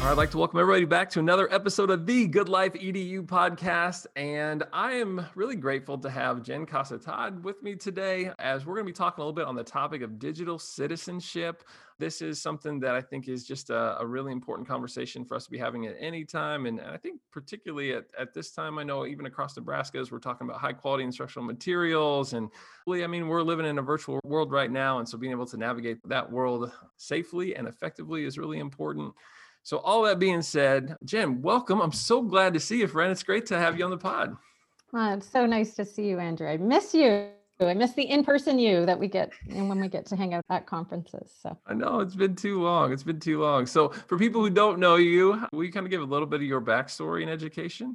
I'd like to welcome everybody back to another episode of the Good Life EDU podcast. And I am really grateful to have Jen Casa Todd with me today as we're going to be talking a little bit on the topic of digital citizenship. This is something that I think is just a, a really important conversation for us to be having at any time. And, and I think, particularly at, at this time, I know even across Nebraska, as we're talking about high quality instructional materials. And really, I mean, we're living in a virtual world right now. And so being able to navigate that world safely and effectively is really important. So, all that being said, Jen, welcome. I'm so glad to see you, friend. It's great to have you on the pod. Oh, it's so nice to see you, Andrew. I miss you. I miss the in-person you that we get and when we get to hang out at conferences. So I know it's been too long. It's been too long. So for people who don't know you, will you kind of give a little bit of your backstory and education?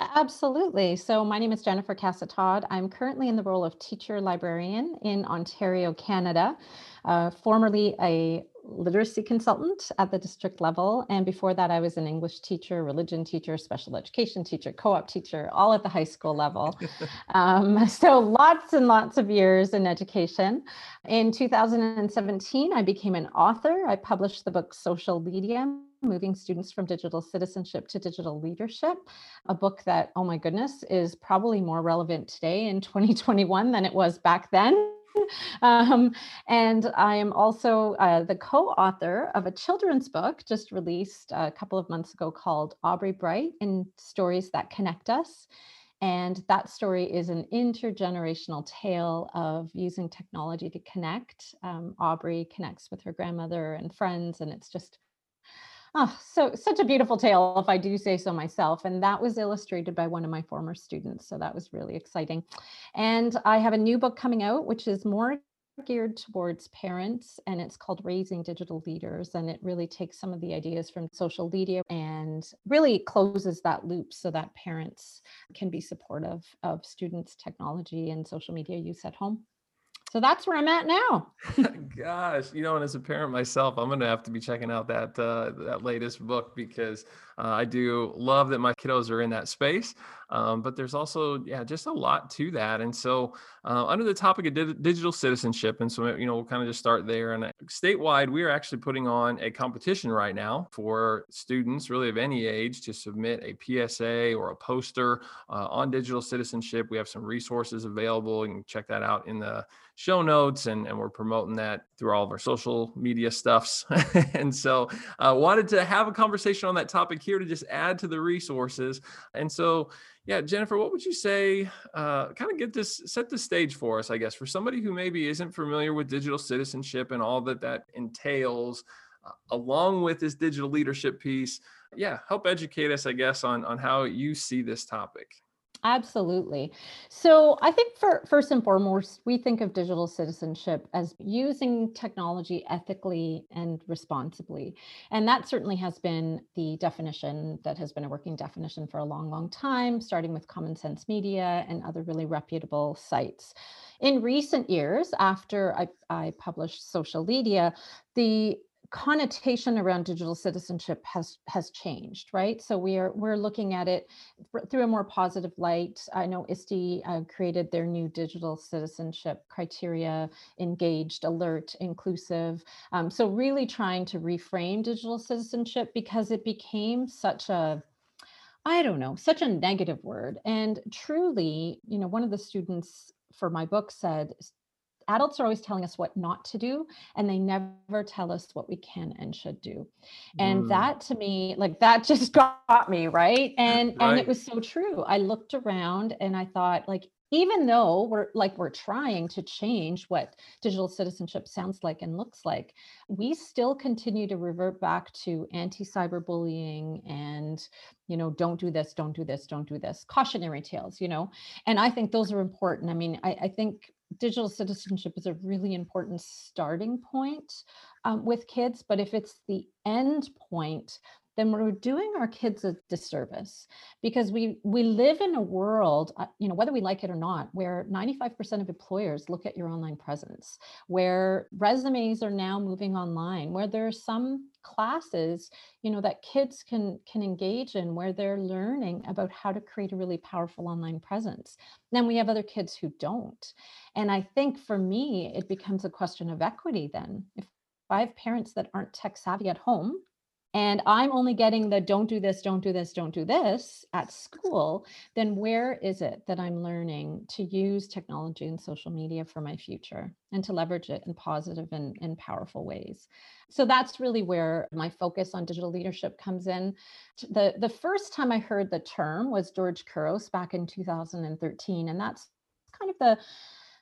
Absolutely. So my name is Jennifer Casa Todd. I'm currently in the role of teacher librarian in Ontario, Canada. Uh, formerly a literacy consultant at the district level. And before that, I was an English teacher, religion teacher, special education teacher, co op teacher, all at the high school level. um, so lots and lots of years in education. In 2017, I became an author. I published the book Social Media Moving Students from Digital Citizenship to Digital Leadership, a book that, oh my goodness, is probably more relevant today in 2021 than it was back then. um, and I am also uh, the co author of a children's book just released a couple of months ago called Aubrey Bright in Stories That Connect Us. And that story is an intergenerational tale of using technology to connect. Um, Aubrey connects with her grandmother and friends, and it's just Oh, so such a beautiful tale, if I do say so myself. And that was illustrated by one of my former students. So that was really exciting. And I have a new book coming out, which is more geared towards parents and it's called raising digital leaders and it really takes some of the ideas from social media and really closes that loop so that parents can be supportive of students technology and social media use at home so that's where I'm at now. Gosh, you know, and as a parent myself, I'm going to have to be checking out that uh, that latest book because uh, I do love that my kiddos are in that space. Um, but there's also, yeah, just a lot to that. And so, uh, under the topic of di- digital citizenship, and so you know, we'll kind of just start there. And uh, statewide, we are actually putting on a competition right now for students, really of any age, to submit a PSA or a poster uh, on digital citizenship. We have some resources available. You can check that out in the show notes and, and we're promoting that through all of our social media stuffs and so i uh, wanted to have a conversation on that topic here to just add to the resources and so yeah jennifer what would you say uh, kind of get this set the stage for us i guess for somebody who maybe isn't familiar with digital citizenship and all that that entails uh, along with this digital leadership piece. Yeah help educate us i guess on on how you see this topic Absolutely. So I think for first and foremost, we think of digital citizenship as using technology ethically and responsibly. And that certainly has been the definition that has been a working definition for a long, long time, starting with Common Sense Media and other really reputable sites. In recent years, after I, I published Social Media, the connotation around digital citizenship has has changed right so we are we're looking at it through a more positive light i know ISTE uh, created their new digital citizenship criteria engaged alert inclusive um, so really trying to reframe digital citizenship because it became such a I don't know, such a negative word. And truly, you know, one of the students for my book said adults are always telling us what not to do and they never tell us what we can and should do. And mm. that to me like that just got me right? And right. and it was so true. I looked around and i thought like even though we're like we're trying to change what digital citizenship sounds like and looks like we still continue to revert back to anti-cyberbullying and you know don't do this don't do this don't do this cautionary tales you know? And i think those are important. I mean i, I think digital citizenship is a really important starting point um, with kids, but if it's the end point, then we're doing our kids a disservice because we we live in a world uh, you know whether we like it or not where 95% of employers look at your online presence where resumes are now moving online where there are some classes you know that kids can can engage in where they're learning about how to create a really powerful online presence. Then we have other kids who don't. And i think for me it becomes a question of equity then. If I have parents that aren't tech savvy at home and I'm only getting the don't do this, don't do this, don't do this at school, then where is it that I'm learning to use technology and social media for my future and to leverage it in positive and, and powerful ways? So that's really where my focus on digital leadership comes in. The, the first time I heard the term was George Couros back in 2013, and that's kind of the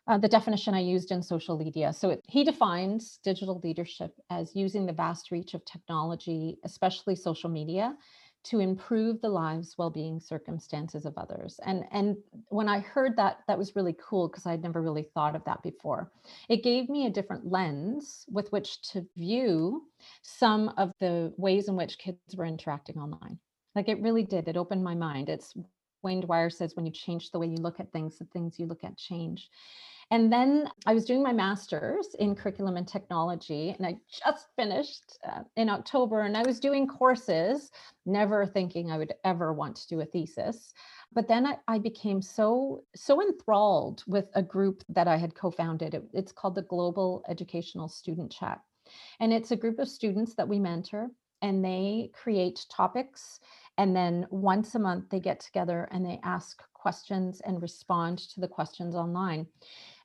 uh, the definition I used in social media. So it, he defines digital leadership as using the vast reach of technology, especially social media, to improve the lives, well-being, circumstances of others. And and when I heard that, that was really cool because I'd never really thought of that before. It gave me a different lens with which to view some of the ways in which kids were interacting online. Like it really did. It opened my mind. It's Wayne Dyer says when you change the way you look at things, the things you look at change. And then I was doing my master's in curriculum and technology, and I just finished uh, in October. And I was doing courses, never thinking I would ever want to do a thesis. But then I, I became so so enthralled with a group that I had co-founded. It, it's called the Global Educational Student Chat, and it's a group of students that we mentor, and they create topics. And then once a month, they get together and they ask questions and respond to the questions online.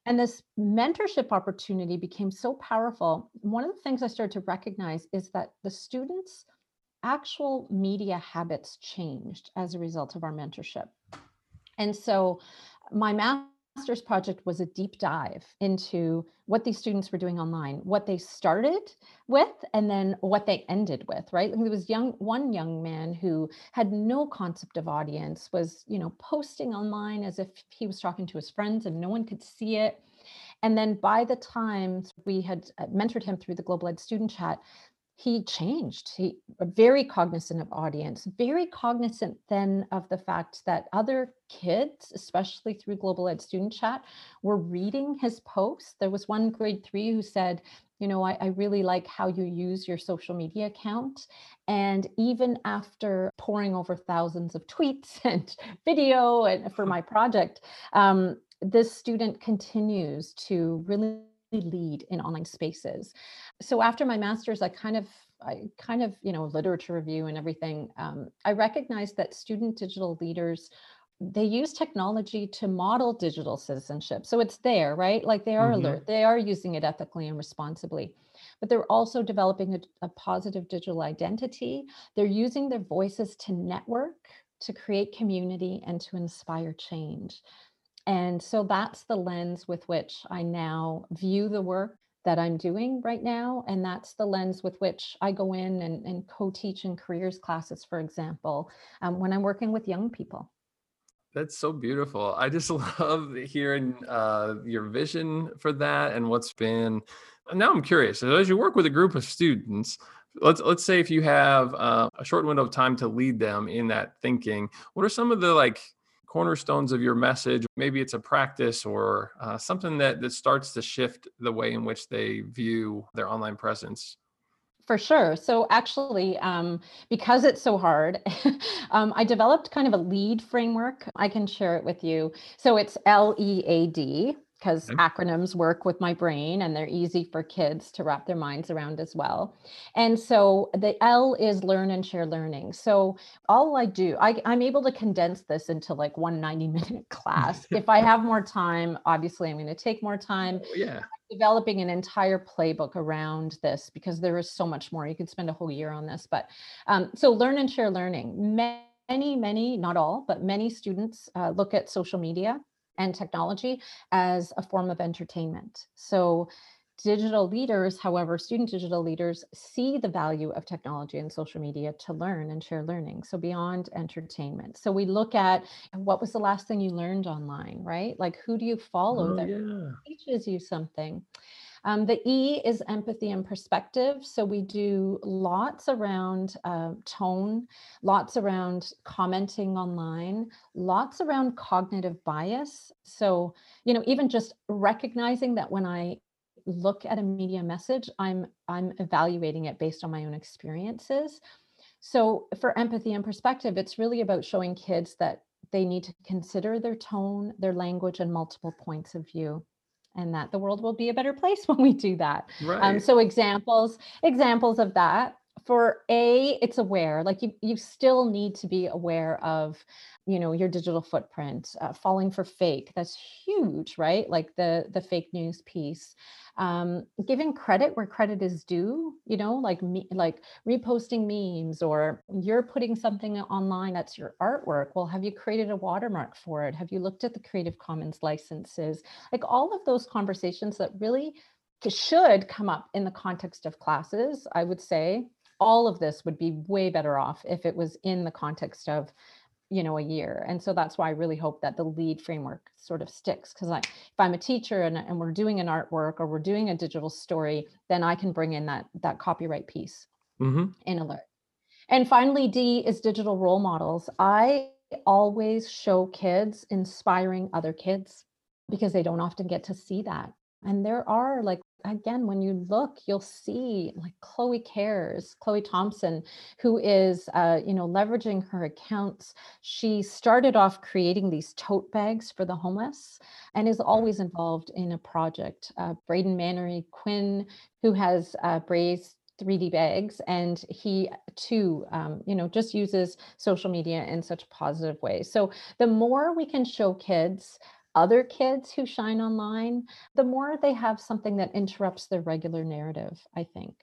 And this mentorship opportunity became so powerful. One of the things I started to recognize is that the students' actual media habits changed as a result of our mentorship. And so my master's project was a deep dive into what these students were doing online, what they started with, and then what they ended with, right? There was young one young man who had no concept of audience, was, you know, posting online as if he was talking to his friends and no one could see it. And then by the time we had uh, mentored him through the Global Ed Student Chat, he changed. He very cognizant of audience, very cognizant then of the fact that other kids, especially through Global Ed Student Chat, were reading his posts. There was one grade three who said, you know, I, I, really like how you use your social media account. And even after pouring over thousands of tweets and video and for my project, um, this student continues to really lead in online spaces. So after my master's, I kind of I kind of, you know, literature review and everything, um, I recognized that student digital leaders, they use technology to model digital citizenship. So it's there, right? Like they are mm-hmm. alert, they are using it ethically and responsibly, but they're also developing a, a positive digital identity. They're using their voices to network, to create community, and to inspire change. And so that's the lens with which I now view the work that I'm doing right now. And that's the lens with which I go in and, and co teach in careers classes, for example, um, when I'm working with young people. That's so beautiful. I just love hearing uh, your vision for that and what's been. Now I'm curious. As you work with a group of students, let's let's say if you have uh, a short window of time to lead them in that thinking, what are some of the like cornerstones of your message maybe it's a practice or uh, something that that starts to shift the way in which they view their online presence for sure. So actually, um, because it's so hard, um, I developed kind of a lead framework. I can share it with you. So it's L E A D, because okay. acronyms work with my brain and they're easy for kids to wrap their minds around as well. And so the L is learn and share learning. So all I do, I, I'm able to condense this into like one 90 minute class. if I have more time, obviously I'm going to take more time. Oh, yeah. I'm developing an entire playbook around this because there is so much more. You could spend a whole year on this. But um, so learn and share learning. Many, many, not all, but many students uh, look at social media and technology as a form of entertainment. So digital leaders, however, student digital leaders see the value of technology and social media to learn and share learning. So beyond entertainment. So we look at what was the last thing you learned online, right? Like who do you follow oh, that yeah. teaches you something? Um, the E is empathy and perspective. So we do lots around uh, tone, lots around commenting online, lots around cognitive bias. So, you know, even just recognizing that when I look at a media message, I'm I'm evaluating it based on my own experiences. So for empathy and perspective, it's really about showing kids that they need to consider their tone, their language, and multiple points of view and that the world will be a better place when we do that. Right. Um, so examples, examples of that. For A, it's aware, like you, you still need to be aware of, you know, your digital footprint, uh, falling for fake. That's huge, right? Like the the fake news piece um, giving credit where credit is due, you know, like me, like reposting memes or you're putting something online that's your artwork. Well, have you created a watermark for it? Have you looked at the Creative Commons licenses? Like all of those conversations that really should come up in the context of classes, I would say all of this would be way better off if it was in the context of you know a year. And so that's why i really hope that the lead framework sort of sticks because like if i'm a teacher and, and we're doing an artwork or we're doing a digital story then i can bring in that that copyright piece mm-hmm. in alert and finally d is digital role models. I always show kids inspiring other kids because they don't often get to see that. And there are like again, when you look, you'll see like Chloe Cares, Chloe Thompson, who is, uh, you know, leveraging her accounts. She started off creating these tote bags for the homeless and is always involved in a project. Uh, Braden Mannery Quinn, who has uh, Braze 3D bags, and he too, um, you know, just uses social media in such a positive way. So the more we can show kids other kids who shine online, the more they have something that interrupts their regular narrative, I think.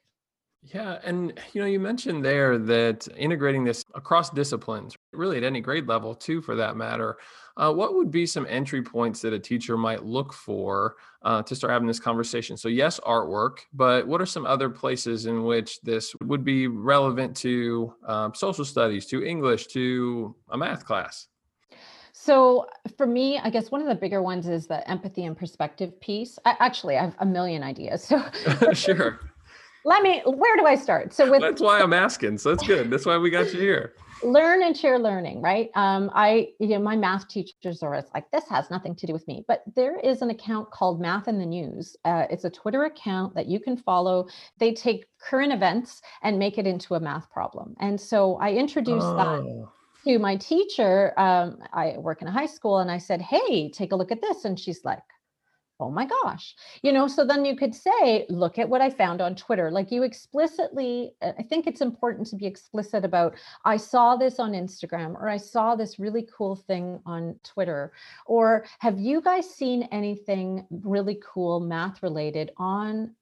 Yeah, and you know, you mentioned there that integrating this across disciplines, really at any grade level, too, for that matter. Uh, what would be some entry points that a teacher might look for uh, to start having this conversation? So, yes, artwork, but what are some other places in which this would be relevant to um, social studies, to English, to a math class? So for me, I guess one of the bigger ones is the empathy and perspective piece. I, actually, I have a million ideas. So sure. Let me. Where do I start? So with that's why I'm asking. So that's good. That's why we got you here. Learn and share learning, right? Um, I, you know, my math teachers are like, this has nothing to do with me, but there is an account called Math in the News. Uh, it's a Twitter account that you can follow. They take current events and make it into a math problem, and so I introduced oh. that to my teacher, um, I work in a high school, and I said, Hey, take a look at this. And she's like, Oh my gosh. You know, so then you could say, Look at what I found on Twitter. Like you explicitly, uh, I think it's important to be explicit about, I saw this on Instagram, or I saw this really cool thing on Twitter. Or have you guys seen anything really cool math related on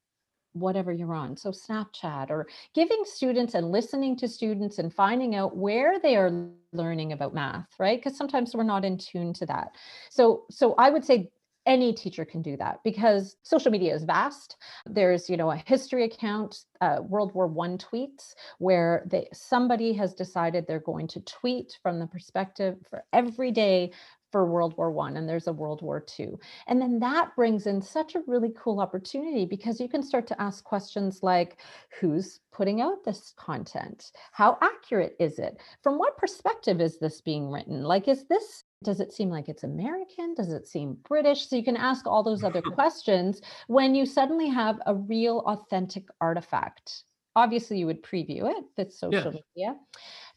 whatever you're on. So Snapchat or giving students and listening to students and finding out where they are learning about math, right? Because sometimes we're not in tune to that. So so I would say any teacher can do that because social media is vast there's you know a history account uh, world war one tweets where they somebody has decided they're going to tweet from the perspective for every day for World War One, and there's a World War Two. And then that brings in such a really cool opportunity because you can start to ask questions like who's putting out this content? How accurate is it? From what perspective is this being written? Like, is this does it seem like it's American? Does it seem British? So you can ask all those other questions when you suddenly have a real authentic artifact. Obviously, you would preview it, that's social yeah. media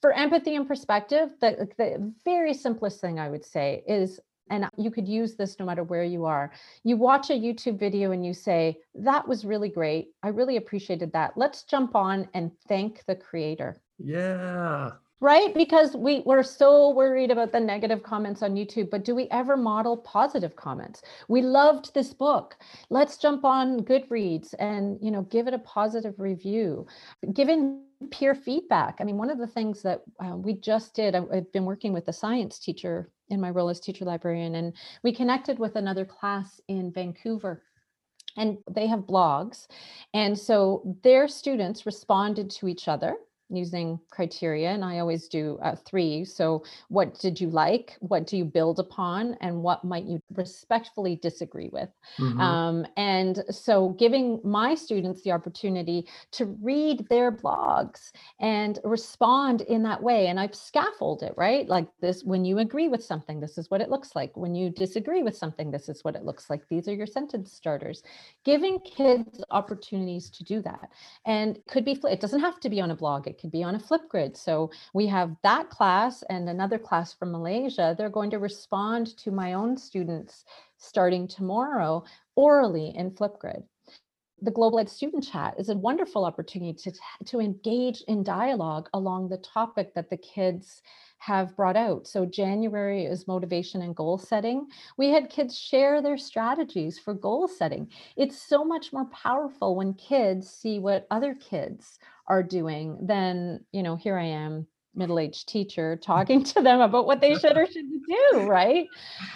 for empathy and perspective, the, the very simplest thing I would say is and you could use this no matter where you are. You watch a YouTube video and you say, That was really great. I really appreciated that. Let's jump on and thank the creator. Yeah right? Because we we're so worried about the negative comments on youtube but do we ever model positive comments? We loved this book. Let's jump on goodreads and you know give it a positive review. Giving peer feedback i mean one of the things that uh, we just did i've been working with a science teacher in my role as teacher librarian and we connected with another class in vancouver. And they have blogs. And so their students responded to each other using criteria, and I always do uh, three. So, what did you like? What do you build upon? And what might you respectfully disagree with? Mhm. Um, and so, giving my students the opportunity to read their blogs and respond in that way. And I've scaffolded it, right? Like this when you agree with something, this is what it looks like. When you disagree with something, this is what it looks like. These are your sentence starters. Giving kids opportunities to do that. And could be, it doesn't have to be on a blog, it could be on a Flipgrid. So we have that class and another class from Malaysia. They're going to respond to my own students starting tomorrow orally in Flipgrid. The Global Ed Student Chat is a wonderful opportunity to, to engage in dialogue along the topic that the kids have brought out. So January is motivation and goal setting. We had kids share their strategies for goal setting. It's so much more powerful when kids see what other kids are doing than, you know, here I am middle-aged teacher talking to them about what they should or shouldn't do right?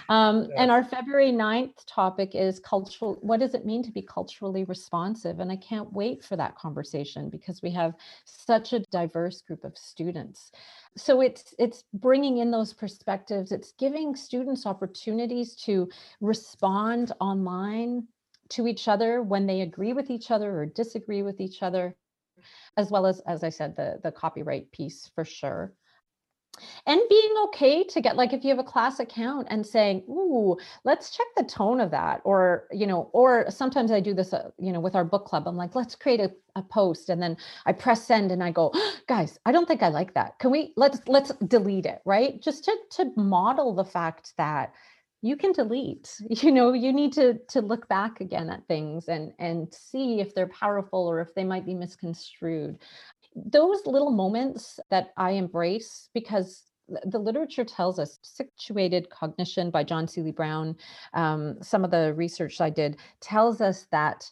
Um, and our february 9th topic is cultural what does it mean to be culturally responsive? And i can't wait for that conversation because we have such a diverse group of students. So it's it's bringing in those perspectives. It's giving students opportunities to respond online to each other when they agree with each other or disagree with each other as well as as i said the the copyright piece for sure. And being okay to get like if you have a class account and saying ooh let's check the tone of that or you know or sometimes i do this uh, you know with our book club. I'm like let's create a, a post and then i press send and i go guys i don't think i like that. Can we let's let's delete it right? Just to to model the fact that you can delete you know you need to to look back again at things and and see if they're powerful or if they might be misconstrued. Those little moments that I embrace because the literature tells us situated cognition by John Seeley Brown, um, some of the research I did tells us that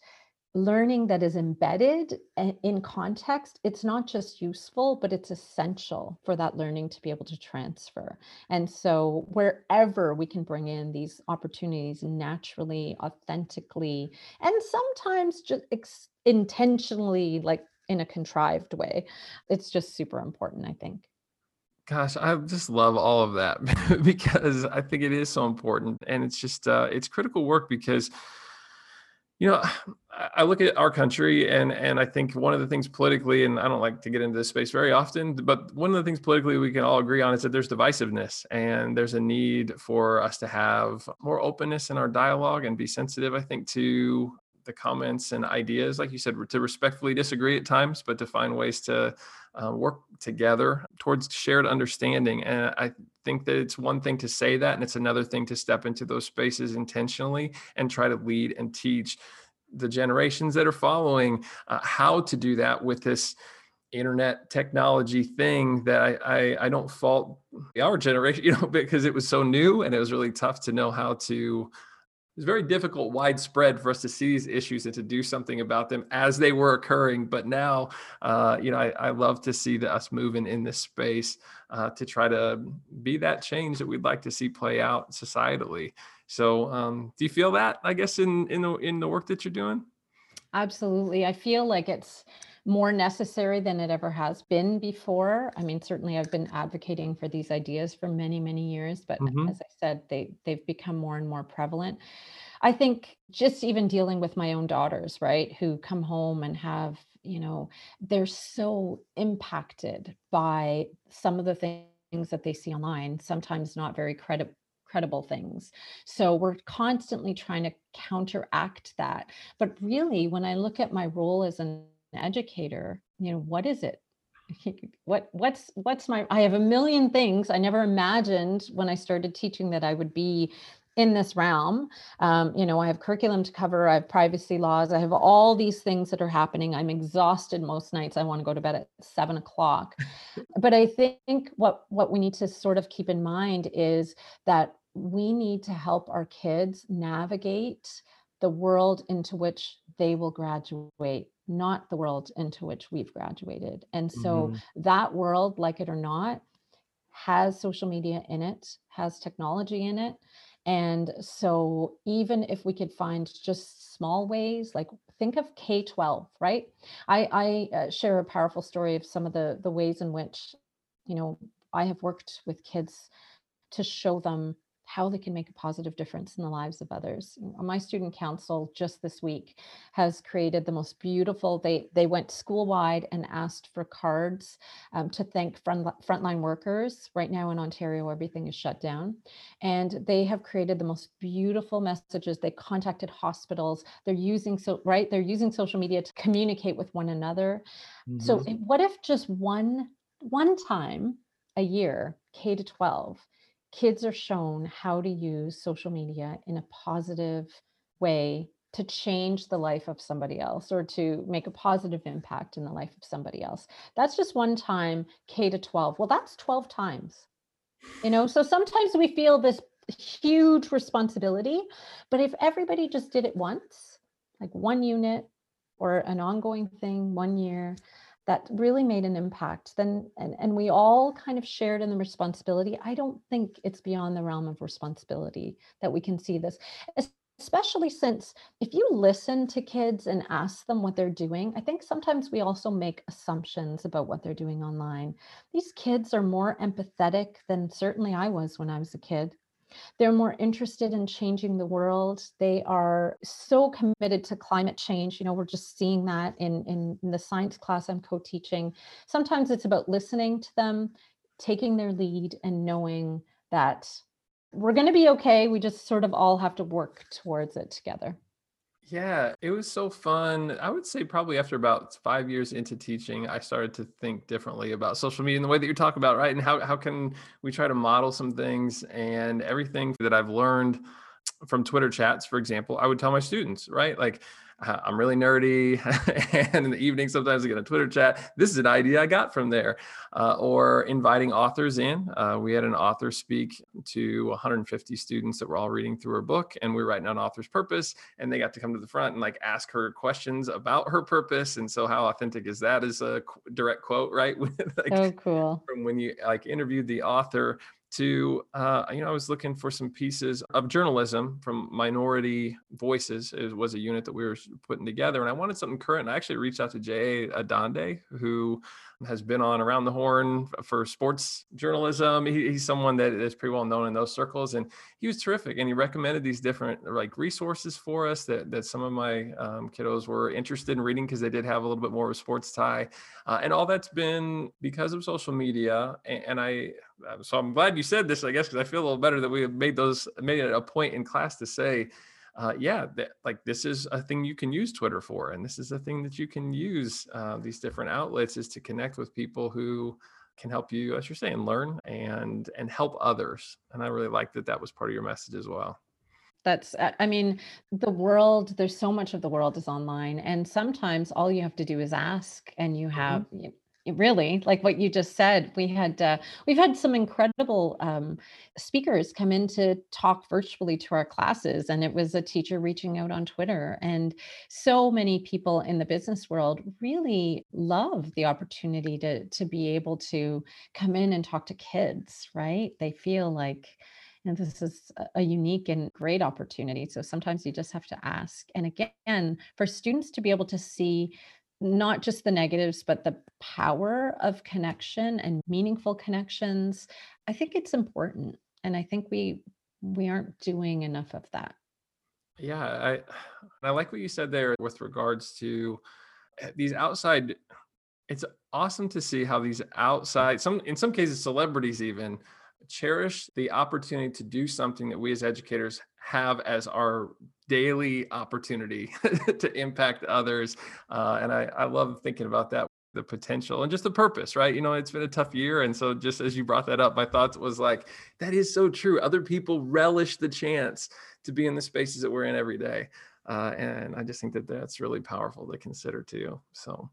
learning that is embedded in context it's not just useful but it's essential for that learning to be able to transfer and so wherever we can bring in these opportunities naturally authentically and sometimes just ex- intentionally like in a contrived way. It's just super important, I think. Gosh, I just love all of that because I think it is so important, and it's just uh, it's critical work because you know I look at our country and and I think one of the things politically, and I don't like to get into this space very often, but one of the things politically we can all agree on is that there's divisiveness and there's a need for us to have more openness in our dialogue and be sensitive, I think, to the comments and ideas, like you said, to respectfully disagree at times, but to find ways to uh, work together towards shared understanding. And I think that it's one thing to say that, and it's another thing to step into those spaces intentionally and try to lead and teach the generations that are following uh, how to do that with this internet technology thing that I, I, I don't fault our generation, you know, because it was so new and it was really tough to know how to it's very difficult widespread for us to see these issues and to do something about them as they were occurring but now uh, you know I, I, love to see the, us moving in this space uh, to try to be that change that we'd like to see play out societally. So um, do you feel that i guess in in the in the work that you're doing? Absolutely. I feel like it's more necessary than it ever has been before. I mean, certainly I've been advocating for these ideas for many, many years, but mm-hmm. as I said, they they've become more and more prevalent. I think just even dealing with my own daughters, right, who come home and have, you know, they're so impacted by some of the things that they see online, sometimes not very credible credible things. So we're constantly trying to counteract that. But really, when I look at my role as an educator, you know, what is it? What what's what's my I have a million things I never imagined when I started teaching that I would be in this realm. Um, you know, I have curriculum to cover, I have privacy laws, I have all these things that are happening. I'm exhausted most nights. I want to go to bed at seven o'clock. but I think what what we need to sort of keep in mind is that we need to help our kids navigate the world into which they will graduate not the world into which we've graduated. And so mm-hmm. that world, like it or not, has social media in it, has technology in it. And so even if we could find just small ways, like think of K-12, right? I, I uh, share a powerful story of some of the the ways in which, you know, I have worked with kids to show them how they can make a positive difference in the lives of others. My student council just this week has created the most beautiful, they, they went school wide and asked for cards um, to thank front, frontline workers. Right now in Ontario, everything is shut down. And they have created the most beautiful messages. They contacted hospitals. They're using, so right, they're using social media to communicate with one another. Mm-hmm. So what if just one, one time a year, K to 12, kids are shown how to use social media in a positive way to change the life of somebody else or to make a positive impact in the life of somebody else. That's just one time K to 12. Well, that's 12 times. You know, so sometimes we feel this huge responsibility, but if everybody just did it once, like one unit or an ongoing thing, one year, that really made an impact then and, and we all kind of shared in the responsibility. I don't think it's beyond the realm of responsibility that we can see this especially since if you listen to kids and ask them what they're doing i think sometimes we also make assumptions about what they're doing online. These kids are more empathetic than certainly i was when i was a kid they're more interested in changing the world. They are so committed to climate change. You know, we're just seeing that in, in, in the science class I'm co teaching. Sometimes it's about listening to them, taking their lead, and knowing that we're going to be okay. We just sort of all have to work towards it together. Yeah, it was so fun. I would say probably after about five years into teaching, I started to think differently about social media and the way that you're talking about, right? And how, how can we try to model some things and everything that I've learned from Twitter chats, for example, I would tell my students, right? Like, uh, I'm really nerdy. and in the evening, sometimes I get a Twitter chat. This is an idea I got from there. Uh, or inviting authors in. Uh, we had an author speak to 150 students that were all reading through her book, and we were writing on author's purpose. And they got to come to the front and like ask her questions about her purpose. And so, how authentic is that? Is a direct quote, right? like, oh, cool. From when you like interviewed the author to uh, you know i was looking for some pieces of journalism from minority voices it was a unit that we were putting together and i wanted something current i actually reached out to jay adande who has been on around the horn for sports journalism. He, he's someone that is pretty well known in those circles, and he was terrific. And he recommended these different like resources for us that that some of my um, kiddos were interested in reading because they did have a little bit more of a sports tie, uh, and all that's been because of social media. And, and I so I'm glad you said this, I guess, because I feel a little better that we made those made it a point in class to say uh, yeah, that, like this is a thing you can use Twitter for, and this is a thing that you can use uh, these different outlets is to connect with people who can help you, as you're saying, learn and and help others. And I really like that that was part of your message as well. That's, I mean, the world, there's so much of the world is online. And sometimes all you have to do is ask, and you have, mm-hmm really like what you just said we had uh, we've had some incredible um, speakers come in to talk virtually to our classes and it was a teacher reaching out on twitter and so many people in the business world really love the opportunity to to be able to come in and talk to kids right they feel like and this is a unique and great opportunity. So sometimes you just have to ask. And again, for students to be able to see not just the negatives, but the power of connection and meaningful connections. I think it's important. And I think we we aren't doing enough of that. Yeah, I I like what you said there with regards to eh, these outside it's awesome to see how these outside some in some cases celebrities even cherish the opportunity to do something that we as educators have as our daily opportunity to impact others. Uh, and I, I love thinking about that the potential and just the purpose, right? You know, it's been a tough year. And so just as you brought that up, my thoughts was like, that is so true. Other people relish the chance to be in the spaces that we're in every day. Uh, and I just think that that's really powerful to consider too. So,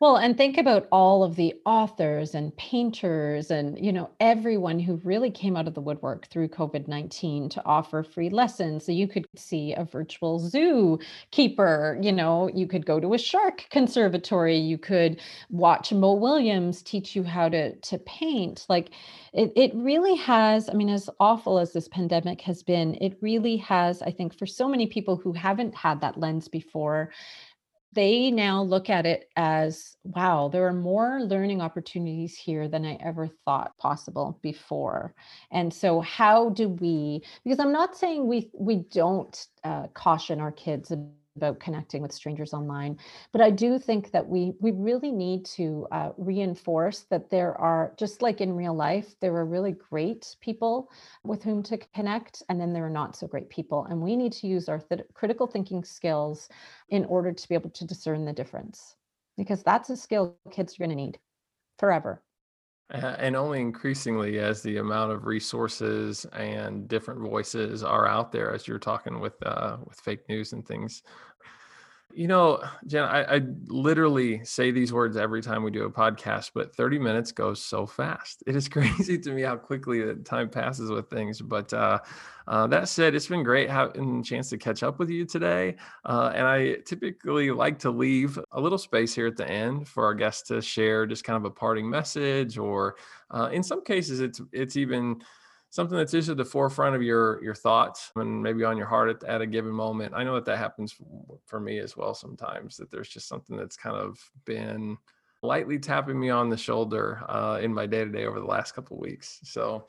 well, and think about all of the authors and painters and, you know, everyone who really came out of the woodwork through COVID 19 to offer free lessons. So you could see a virtual zoo keeper, you know, you could go to a shark conservatory, you could watch Mo Willems teach you how to, to paint. Like it, it really has, I mean, as awful as this pandemic has been, it really has, I think, for so many people who haven't had that lens before, they now look at it as wow there are more learning opportunities here than i ever thought possible before. And so how do we because i'm not saying we we don't uh, caution our kids about connecting with strangers online but i do think that we we really need to uh, reinforce that there are just like in real life there are really great people with whom to connect and then there are not so great people and we need to use our th- critical thinking skills in order to be able to discern the difference because that's a skill kids are going to need forever and only increasingly as the amount of resources and different voices are out there as you're talking with uh, with fake news and things you know, Jen, I, I, literally say these words every time we do a podcast, but 30 minutes goes so fast. It is crazy to me how quickly the time passes with things. But uh, uh, that said, it's been great having a chance to catch up with you today. Uh, and I typically like to leave a little space here at the end for our guests to share just kind of a parting message, or uh, in some cases, it's it's even something that's just at the forefront of your your thoughts and maybe on your heart at, at a given moment. I know that that happens for me as well sometimes that there's just something that's kind of been lightly tapping me on the shoulder uh, in my day to day over the last couple of weeks. So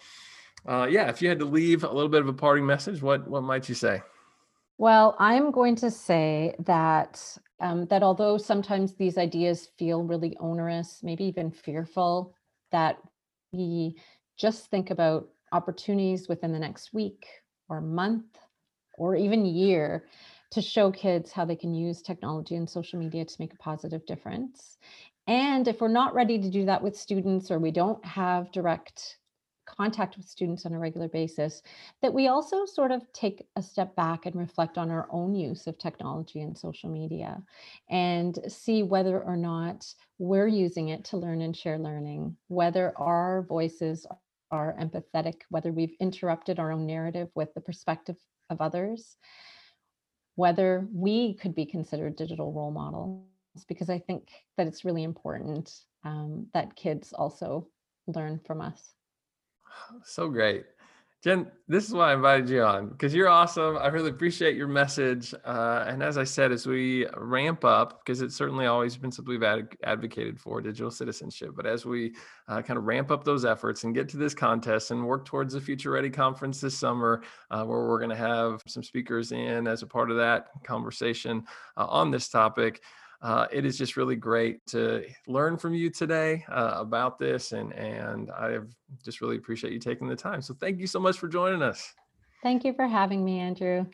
uh, yeah if you had to leave a little bit of a parting message what what might you say? Well i'm going to say that um, that although sometimes these ideas feel really onerous maybe even fearful that we just think about opportunities within the next week or month or even year to show kids how they can use technology and social media to make a positive difference. And if we're not ready to do that with students or we don't have direct contact with students on a regular basis, that we also sort of take a step back and reflect on our own use of technology and social media and see whether or not we're using it to learn and share learning, whether our voices are empathetic, whether we've interrupted our own narrative with the perspective of others, whether we could be considered digital role models, because I think that it's really important um, that kids also learn from us. So great. Jen, this is why I invited you on because you're awesome. I really appreciate your message. Uh, and as I said, as we ramp up, because it's certainly always been something we've ad- advocated for digital citizenship, but as we uh, kind of ramp up those efforts and get to this contest and work towards the Future Ready conference this summer, uh, where we're going to have some speakers in as a part of that conversation uh, on this topic uh, it is just really great to learn from you today uh, about this, and and I just really appreciate you taking the time. So thank you so much for joining us. Thank you for having me, Andrew.